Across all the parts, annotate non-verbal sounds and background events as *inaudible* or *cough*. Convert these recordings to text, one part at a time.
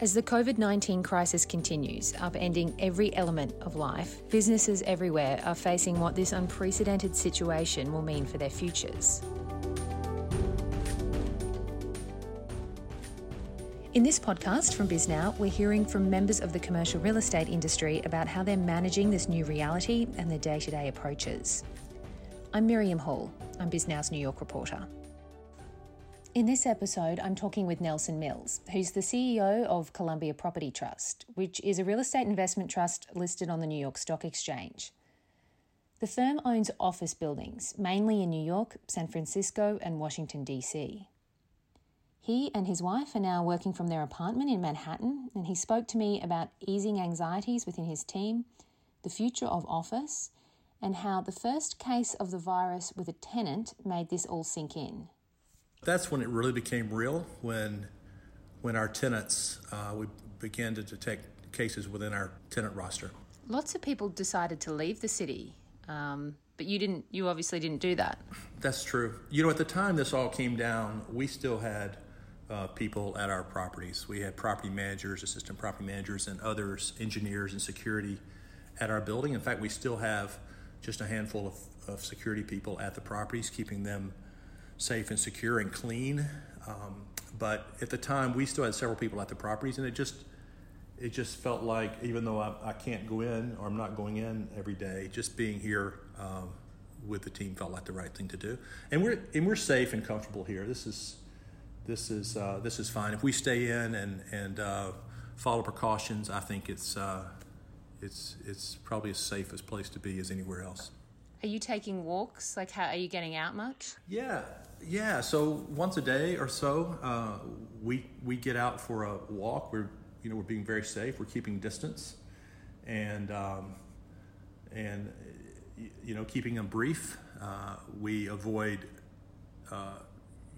As the COVID 19 crisis continues, upending every element of life, businesses everywhere are facing what this unprecedented situation will mean for their futures. In this podcast from Bisnow, we're hearing from members of the commercial real estate industry about how they're managing this new reality and their day to day approaches. I'm Miriam Hall, I'm Bisnow's New York reporter. In this episode, I'm talking with Nelson Mills, who's the CEO of Columbia Property Trust, which is a real estate investment trust listed on the New York Stock Exchange. The firm owns office buildings, mainly in New York, San Francisco, and Washington, D.C. He and his wife are now working from their apartment in Manhattan, and he spoke to me about easing anxieties within his team, the future of office, and how the first case of the virus with a tenant made this all sink in. That's when it really became real. When when our tenants uh, we began to detect cases within our tenant roster. Lots of people decided to leave the city, um, but you didn't. You obviously didn't do that. That's true. You know, at the time this all came down, we still had uh, people at our properties. We had property managers, assistant property managers, and others, engineers and security at our building. In fact, we still have just a handful of, of security people at the properties, keeping them safe and secure and clean. Um, but at the time, we still had several people at the properties, and it just it just felt like even though I, I can't go in or I'm not going in every day, just being here um, with the team felt like the right thing to do. And we're and we're safe and comfortable here. This is this is uh, this is fine. If we stay in and and uh, follow precautions, I think it's uh, it's it's probably as safe as place to be as anywhere else. Are you taking walks? Like, how are you getting out much? Yeah, yeah. So once a day or so, uh, we we get out for a walk. We're you know we're being very safe. We're keeping distance, and um, and you know keeping them brief. Uh, we avoid uh,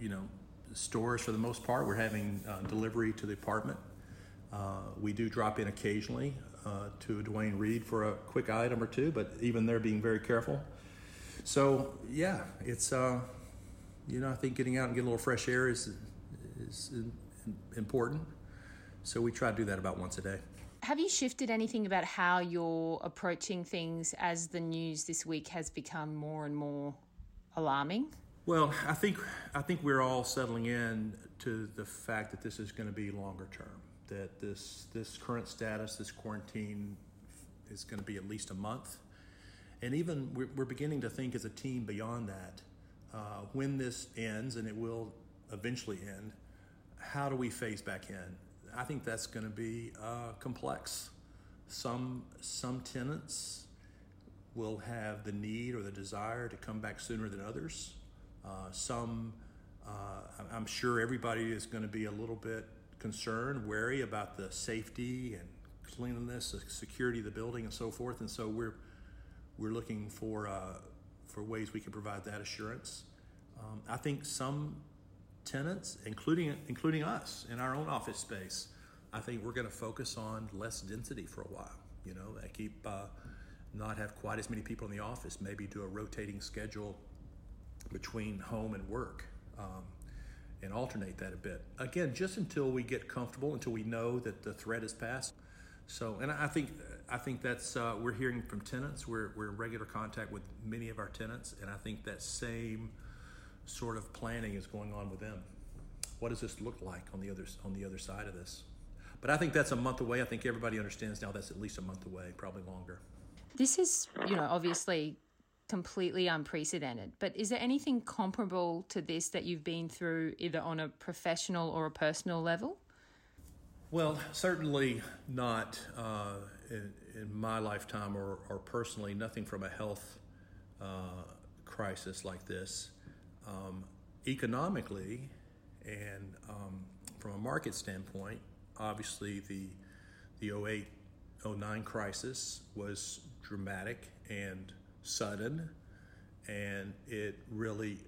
you know stores for the most part. We're having uh, delivery to the apartment. Uh, we do drop in occasionally uh, to Duane Reade for a quick item or two, but even they're being very careful. So yeah, it's uh, you know I think getting out and getting a little fresh air is is important. So we try to do that about once a day. Have you shifted anything about how you're approaching things as the news this week has become more and more alarming? Well, I think I think we're all settling in to the fact that this is going to be longer term. That this this current status, this quarantine, is going to be at least a month and even we're, we're beginning to think as a team beyond that. Uh, when this ends, and it will eventually end, how do we phase back in? I think that's going to be uh, complex. Some some tenants will have the need or the desire to come back sooner than others. Uh, some, uh, I'm sure everybody is going to be a little bit concerned, wary about the safety and cleanliness, the security of the building, and so forth. And so we're we're looking for uh, for ways we can provide that assurance. Um, I think some tenants, including including us in our own office space, I think we're going to focus on less density for a while. You know, keep uh, not have quite as many people in the office. Maybe do a rotating schedule between home and work. Um, and alternate that a bit. Again, just until we get comfortable, until we know that the threat is past. So, and I think I think that's uh, we're hearing from tenants. We're we're in regular contact with many of our tenants, and I think that same sort of planning is going on with them. What does this look like on the other on the other side of this? But I think that's a month away. I think everybody understands now that's at least a month away, probably longer. This is, you know, obviously completely unprecedented. But is there anything comparable to this that you've been through either on a professional or a personal level? Well, certainly not uh, in, in, my lifetime or, or, personally, nothing from a health uh, crisis like this. Um, economically and um, from a market standpoint, obviously the, the 08 09 crisis was dramatic and sudden, and it really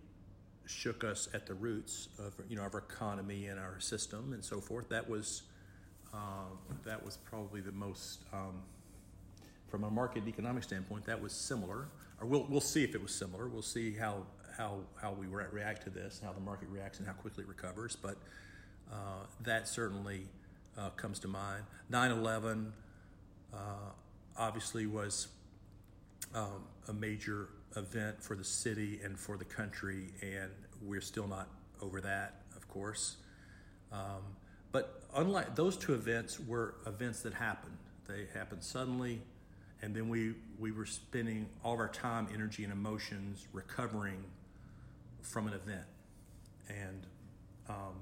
shook us at the roots of you know our economy and our system and so forth. That was um, that was probably the most, um, from a market economic standpoint, that was similar. Or we'll, we'll see if it was similar. We'll see how, how, how we re- react to this, how the market reacts, and how quickly it recovers. But uh, that certainly uh, comes to mind. 9 11 uh, obviously was um, a major event for the city and for the country, and we're still not over that, of course. Um, but unlike those two events, were events that happened. They happened suddenly, and then we we were spending all of our time, energy, and emotions recovering from an event, and um,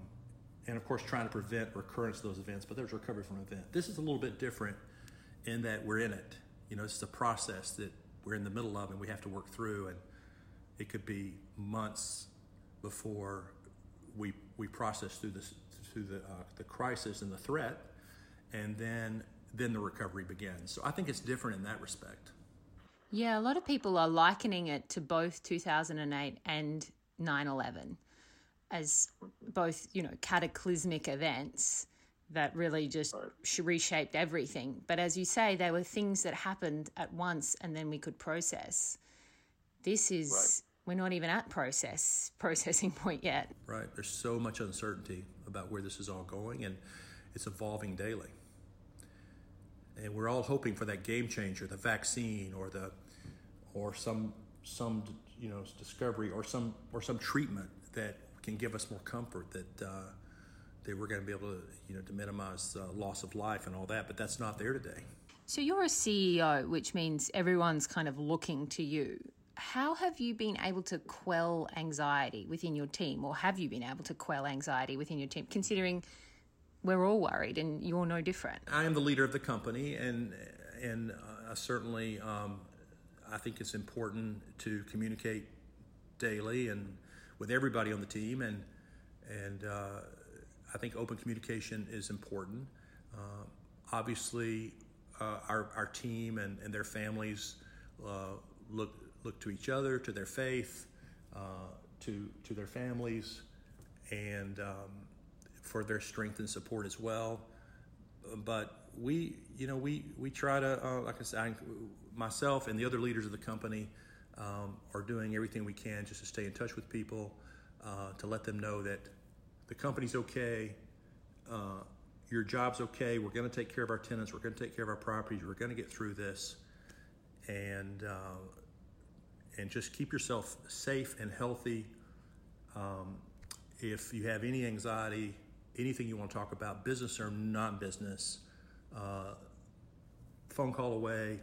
and of course trying to prevent recurrence of those events. But there's recovery from an event. This is a little bit different in that we're in it. You know, it's a process that we're in the middle of and we have to work through, and it could be months before we we process through this through the uh, the crisis and the threat, and then then the recovery begins. So I think it's different in that respect. Yeah, a lot of people are likening it to both 2008 and 9/11 as both, you know, cataclysmic events that really just right. reshaped everything. But as you say, they were things that happened at once and then we could process. This is right. we're not even at process *laughs* processing point yet. Right. There's so much uncertainty about where this is all going and it's evolving daily. And we're all hoping for that game changer, the vaccine or the or some some you know discovery or some or some treatment that can give us more comfort that uh, that we're going to be able to, you know, to minimize uh, loss of life and all that. But that's not there today. So you're a CEO, which means everyone's kind of looking to you. How have you been able to quell anxiety within your team, or have you been able to quell anxiety within your team, considering we're all worried and you're no different? I am the leader of the company, and and uh, certainly um, I think it's important to communicate daily and with everybody on the team, and and uh, I think open communication is important. Uh, obviously, uh, our, our team and, and their families uh, look look to each other, to their faith, uh, to to their families, and um, for their strength and support as well. But we, you know, we we try to, uh, like I said, I, myself and the other leaders of the company um, are doing everything we can just to stay in touch with people, uh, to let them know that the company's okay, uh, your job's okay, we're going to take care of our tenants, we're going to take care of our properties, we're going to get through this, and uh, and just keep yourself safe and healthy. Um, if you have any anxiety, anything you want to talk about, business or non-business, uh, phone call away.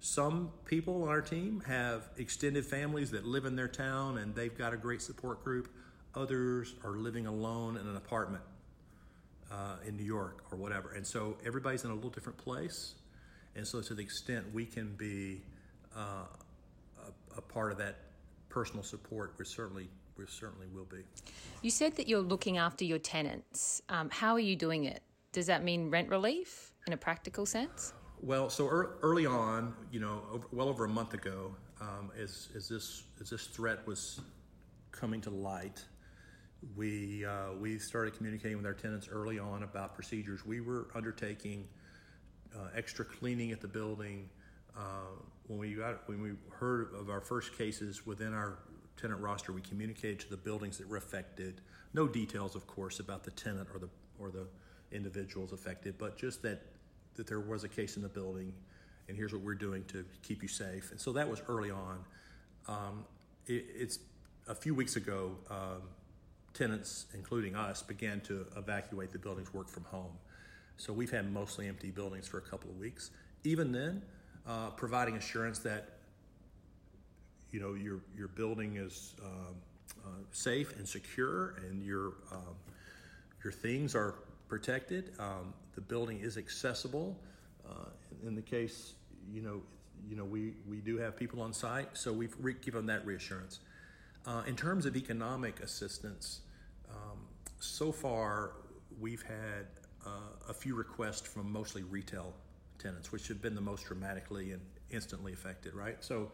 Some people on our team have extended families that live in their town and they've got a great support group. Others are living alone in an apartment uh, in New York or whatever. And so everybody's in a little different place. And so, to the extent we can be uh, a, a, part of that personal support, we're certainly we certainly will be. You said that you're looking after your tenants. Um, how are you doing it? Does that mean rent relief in a practical sense? Well, so early on, you know, over, well over a month ago, um, as, as this as this threat was coming to light, we, uh, we started communicating with our tenants early on about procedures we were undertaking, uh, extra cleaning at the building. Uh, when we got when we heard of our first cases within our tenant roster, we communicated to the buildings that were affected. No details, of course, about the tenant or the or the individuals affected, but just that that there was a case in the building, and here's what we're doing to keep you safe. And so that was early on. Um, it, it's a few weeks ago. Um, tenants, including us, began to evacuate the buildings, work from home. So we've had mostly empty buildings for a couple of weeks. Even then, uh, providing assurance that you know your your building is um, uh, safe and secure, and your um, your things are protected. Um, the building is accessible. Uh, in the case, you know, you know, we we do have people on site, so we've re- given that reassurance. Uh, in terms of economic assistance, um, so far we've had uh, a few requests from mostly retail tenants, which have been the most dramatically and instantly affected, right? So,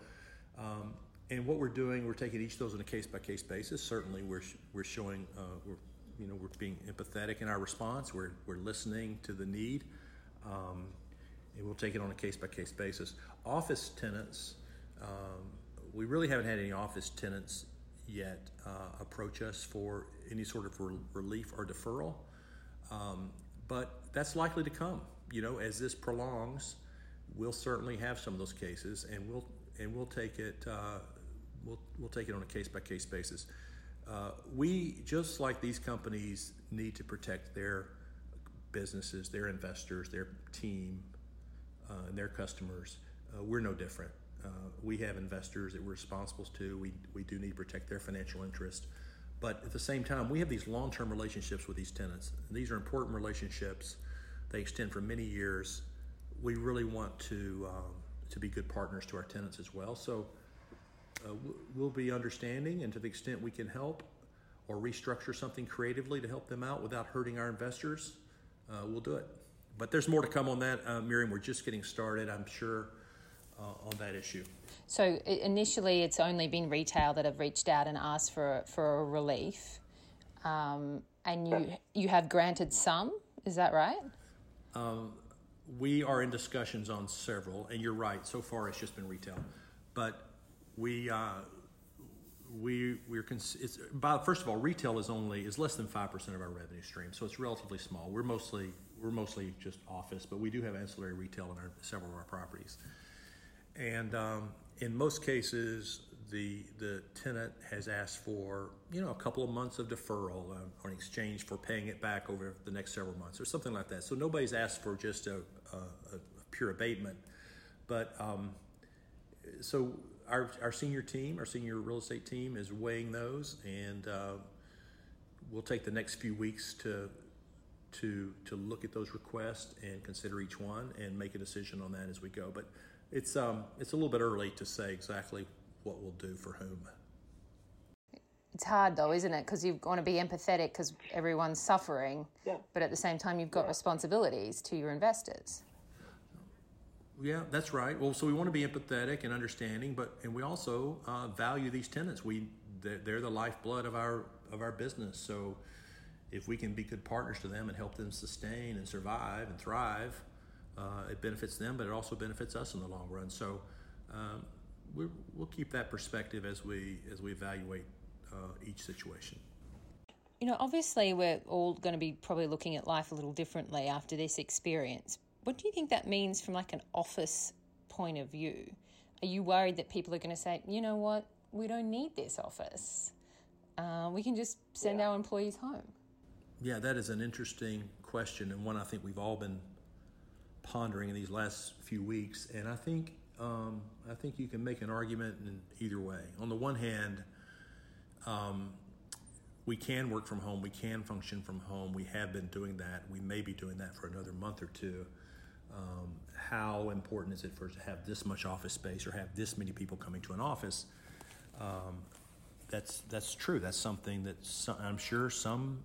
um, and what we're doing, we're taking each of those on a case by case basis. Certainly, we're we're showing uh, we're you know we're being empathetic in our response. We're we're listening to the need, um, and we'll take it on a case by case basis. Office tenants, um, we really haven't had any office tenants yet uh, approach us for any sort of re- relief or deferral. Um, but that's likely to come. You know, as this prolongs, we'll certainly have some of those cases, and we'll and we'll take it uh, we'll we'll take it on a case by case basis. Uh, we just like these companies need to protect their businesses, their investors, their team, uh, and their customers. Uh, we're no different. Uh, we have investors that we're responsible to. We we do need to protect their financial interest. But at the same time, we have these long term relationships with these tenants. And these are important relationships. They extend for many years. We really want to, um, to be good partners to our tenants as well. So uh, we'll be understanding, and to the extent we can help or restructure something creatively to help them out without hurting our investors, uh, we'll do it. But there's more to come on that, uh, Miriam. We're just getting started. I'm sure uh, on that issue. So initially, it's only been retail that have reached out and asked for for a relief, um, and you you have granted some. Is that right? Um, we are in discussions on several, and you're right. So far, it's just been retail, but we. Uh, we we're cons- it's first of all retail is only is less than five percent of our revenue stream so it's relatively small we're mostly we're mostly just office but we do have ancillary retail in our several of our properties and um, in most cases, the the tenant has asked for you know a couple of months of deferral uh, on exchange for paying it back over the next several months or something like that. So nobody's asked for just a, a, a pure abatement, but um, so our our senior team, our senior real estate team, is weighing those, and uh, we'll take the next few weeks to to to look at those requests and consider each one and make a decision on that as we go. But it's um, it's a little bit early to say exactly what we'll do for whom. It's hard though, isn't it? Because you want to be empathetic because everyone's suffering, yeah. but at the same time, you've got yeah. responsibilities to your investors. Yeah, that's right. Well, so we want to be empathetic and understanding, but and we also uh, value these tenants. We they're, the lifeblood of our of our business. So if we can be good partners to them and help them sustain and survive and thrive, uh, it benefits them, but it also benefits us in the long run. So um, we will keep that perspective as we as we evaluate uh, each situation. You know, obviously, we're all going to be probably looking at life a little differently after this experience. What do you think that means from like an office point of view? Are you worried that people are going to say, you know what, we don't need this office? Uh, we can just send yeah. our employees home. Yeah, that is an interesting question, and one I think we've all been pondering in these last few weeks, and I think um, I think you can make an argument in either way. On the one hand, um, we can work from home, we can function from home. We have been doing that. We may be doing that for another month or two. Um, how important is it for us to have this much office space or have this many people coming to an office? Um, that's that's true. That's something that some, I'm sure some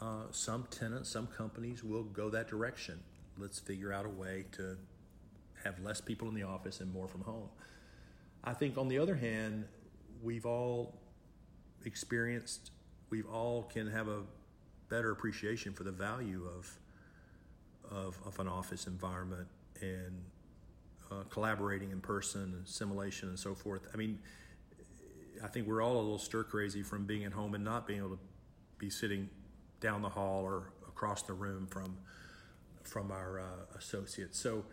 uh, some tenants, some companies will go that direction let's figure out a way to have less people in the office and more from home. I think on the other hand, we've all experienced, we've all can have a better appreciation for the value of of, of an office environment and uh, collaborating in person and simulation and so forth. I mean, I think we're all a little stir crazy from being at home and not being able to be sitting down the hall or across the room from from our uh, associates. So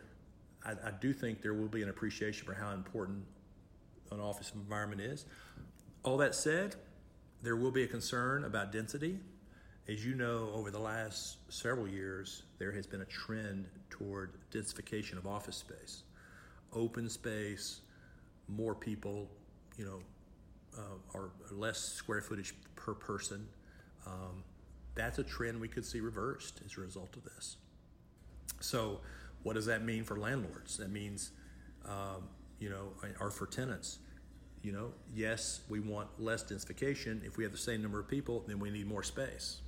I, I, do think there will be an appreciation for how important an office environment is. All that said, there will be a concern about density. As you know, over the last several years, there has been a trend toward densification of office space, open space, more people, you know, uh, are less square footage per person. Um, that's a trend we could see reversed as a result of this. So, what does that mean for landlords? That means, um, you know, or for tenants. You know, yes, we want less densification. If we have the same number of people, then we need more space.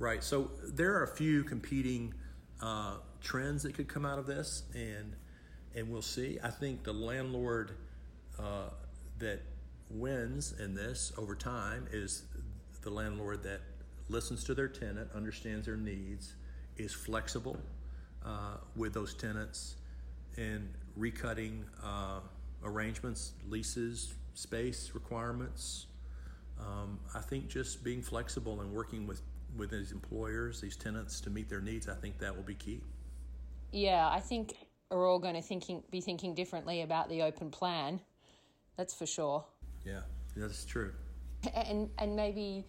Right. So there are a few competing uh, trends that could come out of this, and and we'll see. I think the landlord uh, that wins in this over time is the landlord that listens to their tenant, understands their needs, is flexible, uh, with those tenants and recutting uh, arrangements, leases, space requirements. Um, I think just being flexible and working with with these employers, these tenants, to meet their needs, I think that will be key. Yeah, I think we're all going to thinking be thinking differently about the open plan. That's for sure. Yeah, that's true. And and maybe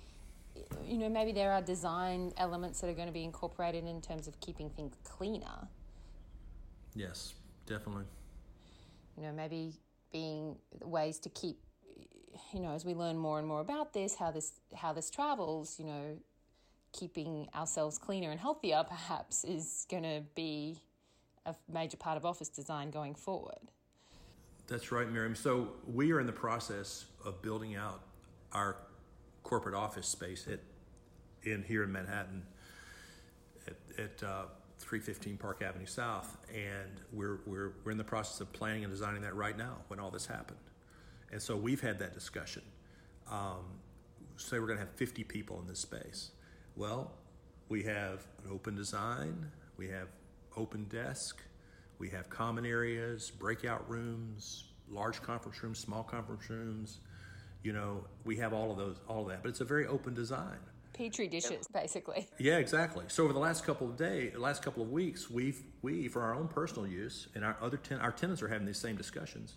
you know maybe there are design elements that are going to be incorporated in terms of keeping things cleaner. Yes, definitely. You know, maybe being ways to keep you know as we learn more and more about this how this how this travels you know keeping ourselves cleaner and healthier perhaps is going to be a major part of office design going forward that's right miriam so we are in the process of building out our corporate office space at in here in manhattan at, at uh, 315 Park Avenue South, and we're, we're, we're in the process of planning and designing that right now when all this happened. And so we've had that discussion. Um, say we're going to have 50 people in this space. Well, we have an open design, we have open desk, we have common areas, breakout rooms, large conference rooms, small conference rooms. You know, we have all of those, all of that, but it's a very open design. Petri dishes, basically. *laughs* Yeah, exactly. So over the last couple of days, last couple of weeks, we've we for our own personal use, and our other ten, our tenants are having these same discussions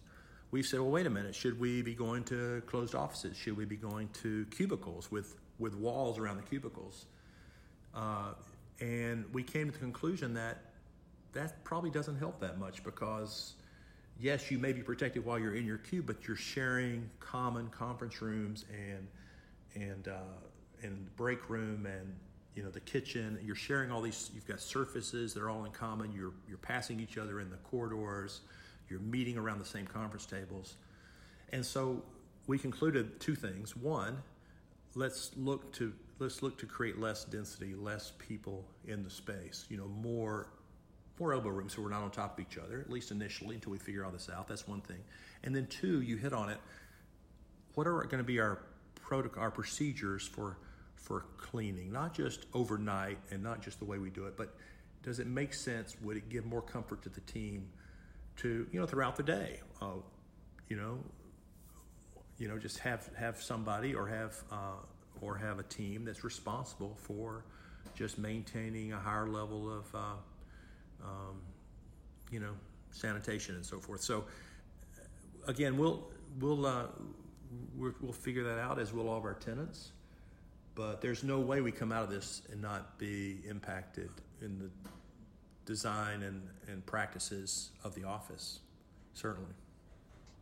we've said, well, wait a minute, should we be going to closed offices? Should we be going to cubicles with, with walls around the cubicles? Uh, and we came to the conclusion that that probably doesn't help that much because, yes, you may be protected while you're in your cube, but you're sharing common conference rooms and and uh, and break room and you know the kitchen. You're sharing all these. You've got surfaces that are all in common. You're you're passing each other in the corridors you're meeting around the same conference tables. And so we concluded two things. One, let's look to let's look to create less density, less people in the space. You know, more more elbow room so we're not on top of each other, at least initially until we figure all this out. That's one thing. And then two, you hit on it. What are going to be our protocol, our procedures for for cleaning, not just overnight and not just the way we do it, but does it make sense? Would it give more comfort to the team? to you know throughout the day. Uh, you know, you know, just have have somebody or have uh, or have a team that's responsible for just maintaining a higher level of uh, um, you know sanitation and so forth. So again, we'll we'll uh, we'll figure that out as will all of our tenants. But there's no way we come out of this and not be impacted in the design and, and practices of the office, certainly.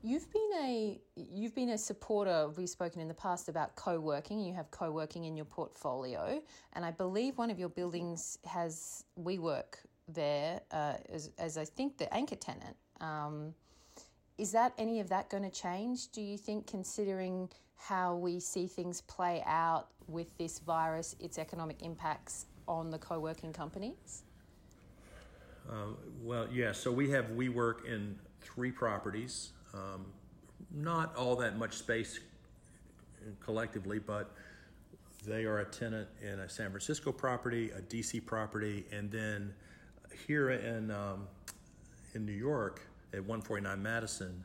You've been a you've been a supporter. We've spoken in the past about co-working. You have co-working in your portfolio, and I believe one of your buildings has WeWork there uh, as, as I think the anchor tenant. Um, is that any of that going to change? Do you think, considering how we see things play out with this virus, its economic impacts on the co-working companies? Uh, well, yeah. So we have WeWork in three properties. Um, not all that much space collectively, but they are a tenant in a San Francisco property, a DC property, and then here in um, in New York at 149 Madison,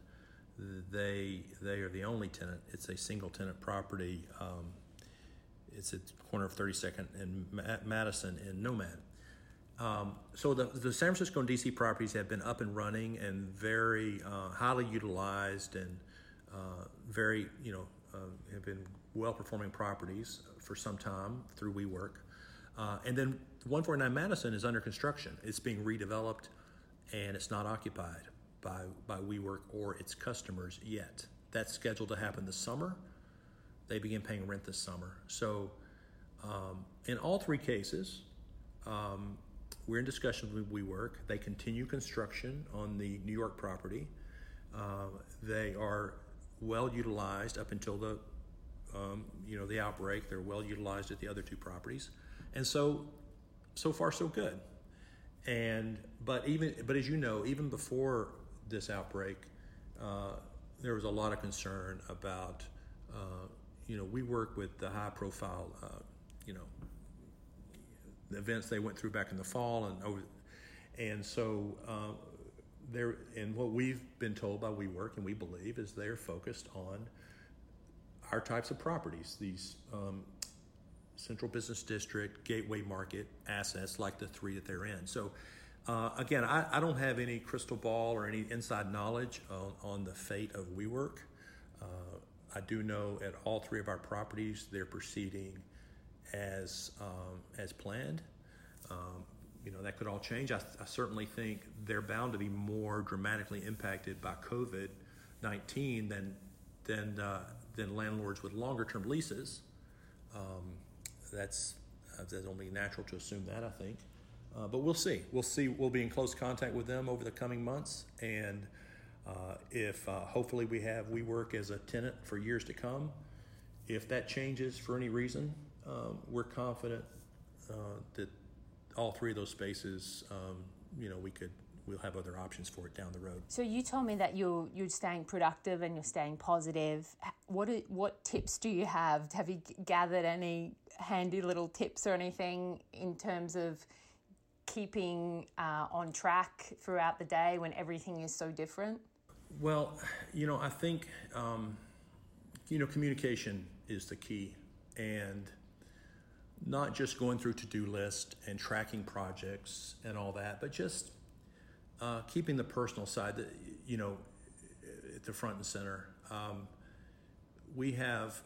they they are the only tenant. It's a single tenant property. Um, it's at the corner of 32nd and Madison in Nomad. Um, so the, the San Francisco and DC properties have been up and running and very uh, highly utilized and uh, very, you know, uh, have been well performing properties for some time through WeWork. Uh, and then 149 Madison is under construction. It's being redeveloped and it's not occupied by, by WeWork or its customers yet. That's scheduled to happen this summer. They begin paying rent this summer. So um, in all three cases, um, we're in discussions with WeWork. They continue construction on the New York property. Uh, they are well utilized up until the um, you know the outbreak. They're well utilized at the other two properties, and so so far so good. And but even but as you know, even before this outbreak, uh, there was a lot of concern about uh, you know WeWork with the high profile uh, you know the events they went through back in the fall and over, and so uh, there. And what we've been told by WeWork and we believe is they're focused on our types of properties, these um, central business district, gateway market assets like the three that they're in. So, uh, again, I, I, don't have any crystal ball or any inside knowledge on, on the fate of WeWork. Uh, I do know at all three of our properties they're proceeding as um, as planned. Um, you know that could all change. I, I, certainly think they're bound to be more dramatically impacted by COVID nineteen than than uh, than landlords with longer term leases. Um, that's uh, that's only natural to assume that I think, uh, but we'll see. We'll see. We'll be in close contact with them over the coming months, and uh, if uh, hopefully we have WeWork as a tenant for years to come. If that changes for any reason, um, we're confident uh, that all three of those spaces, um, you know, we could we'll have other options for it down the road. So you told me that you're you're staying productive and you're staying positive. What what tips do you have? Have you gathered any handy little tips or anything in terms of keeping uh, on track throughout the day when everything is so different? Well, you know, I think um, you know communication is the key, and not just going through to-do list and tracking projects and all that, but just uh, keeping the personal side, you know, at the front and center. Um, we have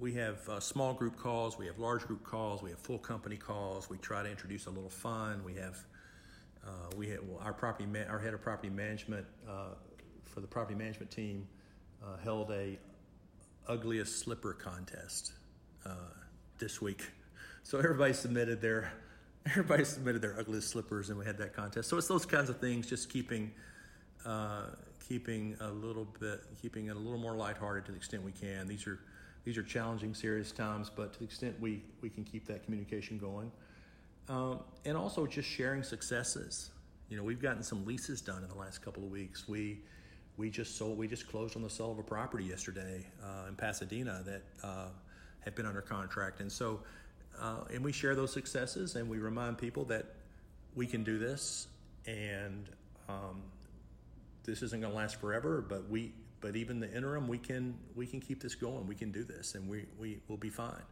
we have uh, small group calls, we have large group calls, we have full company calls. We try to introduce a little fun. We have uh, we have well, our property our head of property management uh, for the property management team uh, held a ugliest slipper contest uh, this week. So everybody submitted their *laughs* everybody submitted their ugliest slippers, and we had that contest. So it's those kinds of things, just keeping uh, keeping a little bit, keeping it a little more lighthearted to the extent we can. These are these are challenging, serious times, but to the extent we we can keep that communication going, um, and also just sharing successes. You know, we've gotten some leases done in the last couple of weeks. We we just sold, we just closed on the sale of a property yesterday uh, in Pasadena that uh, had been under contract, and so uh, and we share those successes and we remind people that we can do this and um, this isn't going to last forever but we but even the interim we can we can keep this going. We can do this and we we will be fine.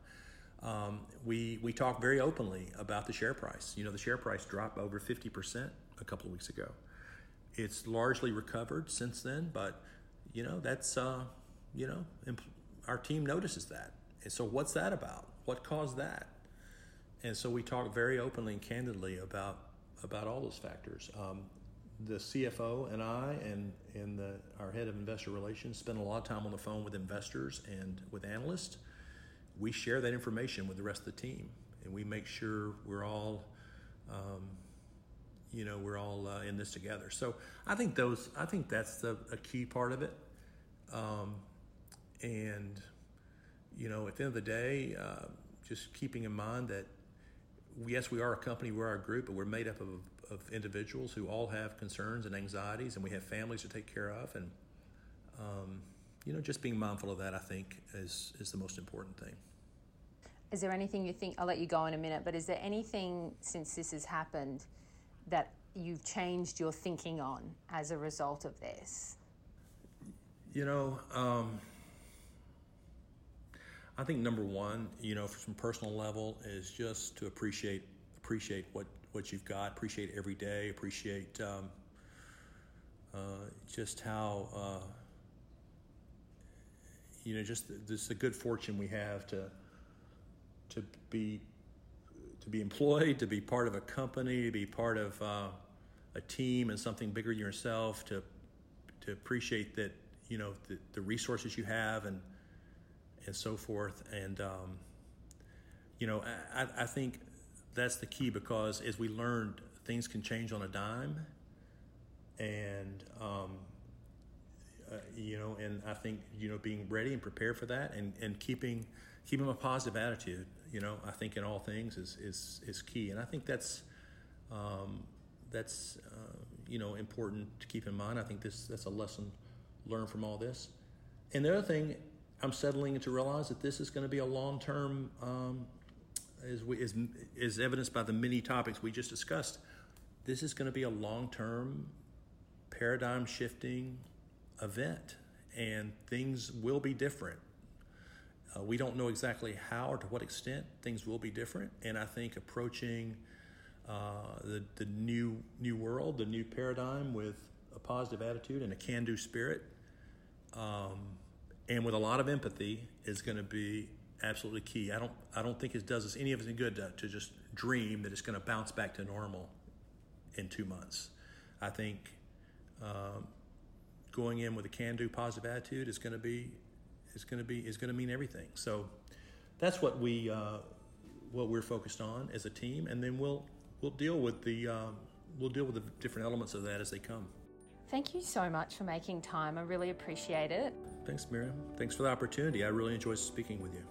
Um, we we talk very openly about the share price. You know the share price dropped over 50% a couple of weeks ago. It's largely recovered since then but you know that's uh, you know our team notices that. And so what's that about what caused that? And so we talk very openly and candidly about about all those factors. Um, the CFO and I and and the, our head of investor relations spend a lot of time on the phone with investors and with analysts. We share that information with the rest of the team, and we make sure we're all, um, you know, we're all uh, in this together. So I think those, I think that's the, a key part of it. Um, and you know, at the end of the day, uh, just keeping in mind that yes, we are a company, we're a group, but we're made up of, of individuals who all have concerns and anxieties, and we have families to take care of, and um, you know, just being mindful of that, I think, is is the most important thing. Is there anything you think? I'll let you go in a minute, but is there anything since this has happened that you've changed your thinking on as a result of this? You know. Um, I think number one, you know, from personal level, is just to appreciate appreciate what what you've got, appreciate every day, appreciate um, uh, just how uh, you know just this the good fortune we have to to be to be employed, to be part of a company, to be part of uh, a team and something bigger than yourself, to to appreciate that you know the, the resources you have and and so forth. And, um, you know, I, I think that's the key because as we learned, things can change on a dime. And, um, uh, you know, and I think, you know, being ready and prepared for that and, and keeping, keeping a positive attitude, you know, I think in all things is, is, is key. And I think that's, um, that's, uh, you know, important to keep in mind. I think this, that's a lesson learned from all this. And the other thing I'm settling to realize that this is going to be a long term, um, as, we, as, evidenced by the many topics we just discussed. This is going to be a long term, paradigm shifting event, and things will be different. Uh, we don't know exactly how or to what extent things will be different, and I think approaching uh, the the new new world, the new paradigm with a positive attitude and a can-do spirit, um, and with a lot of empathy is going to be absolutely key. I don't I don't think it does us any of us any good to, to just dream that it's going to bounce back to normal in two months. I think um, going in with a can-do positive attitude is going to be is going to be is going to mean everything. So that's what we uh, what we're focused on as a team, and then we'll we'll deal with the um, we'll deal with the different elements of that as they come. Thank you so much for making time. I really appreciate it. Thanks, Miriam. Thanks for the opportunity. I really enjoyed speaking with you.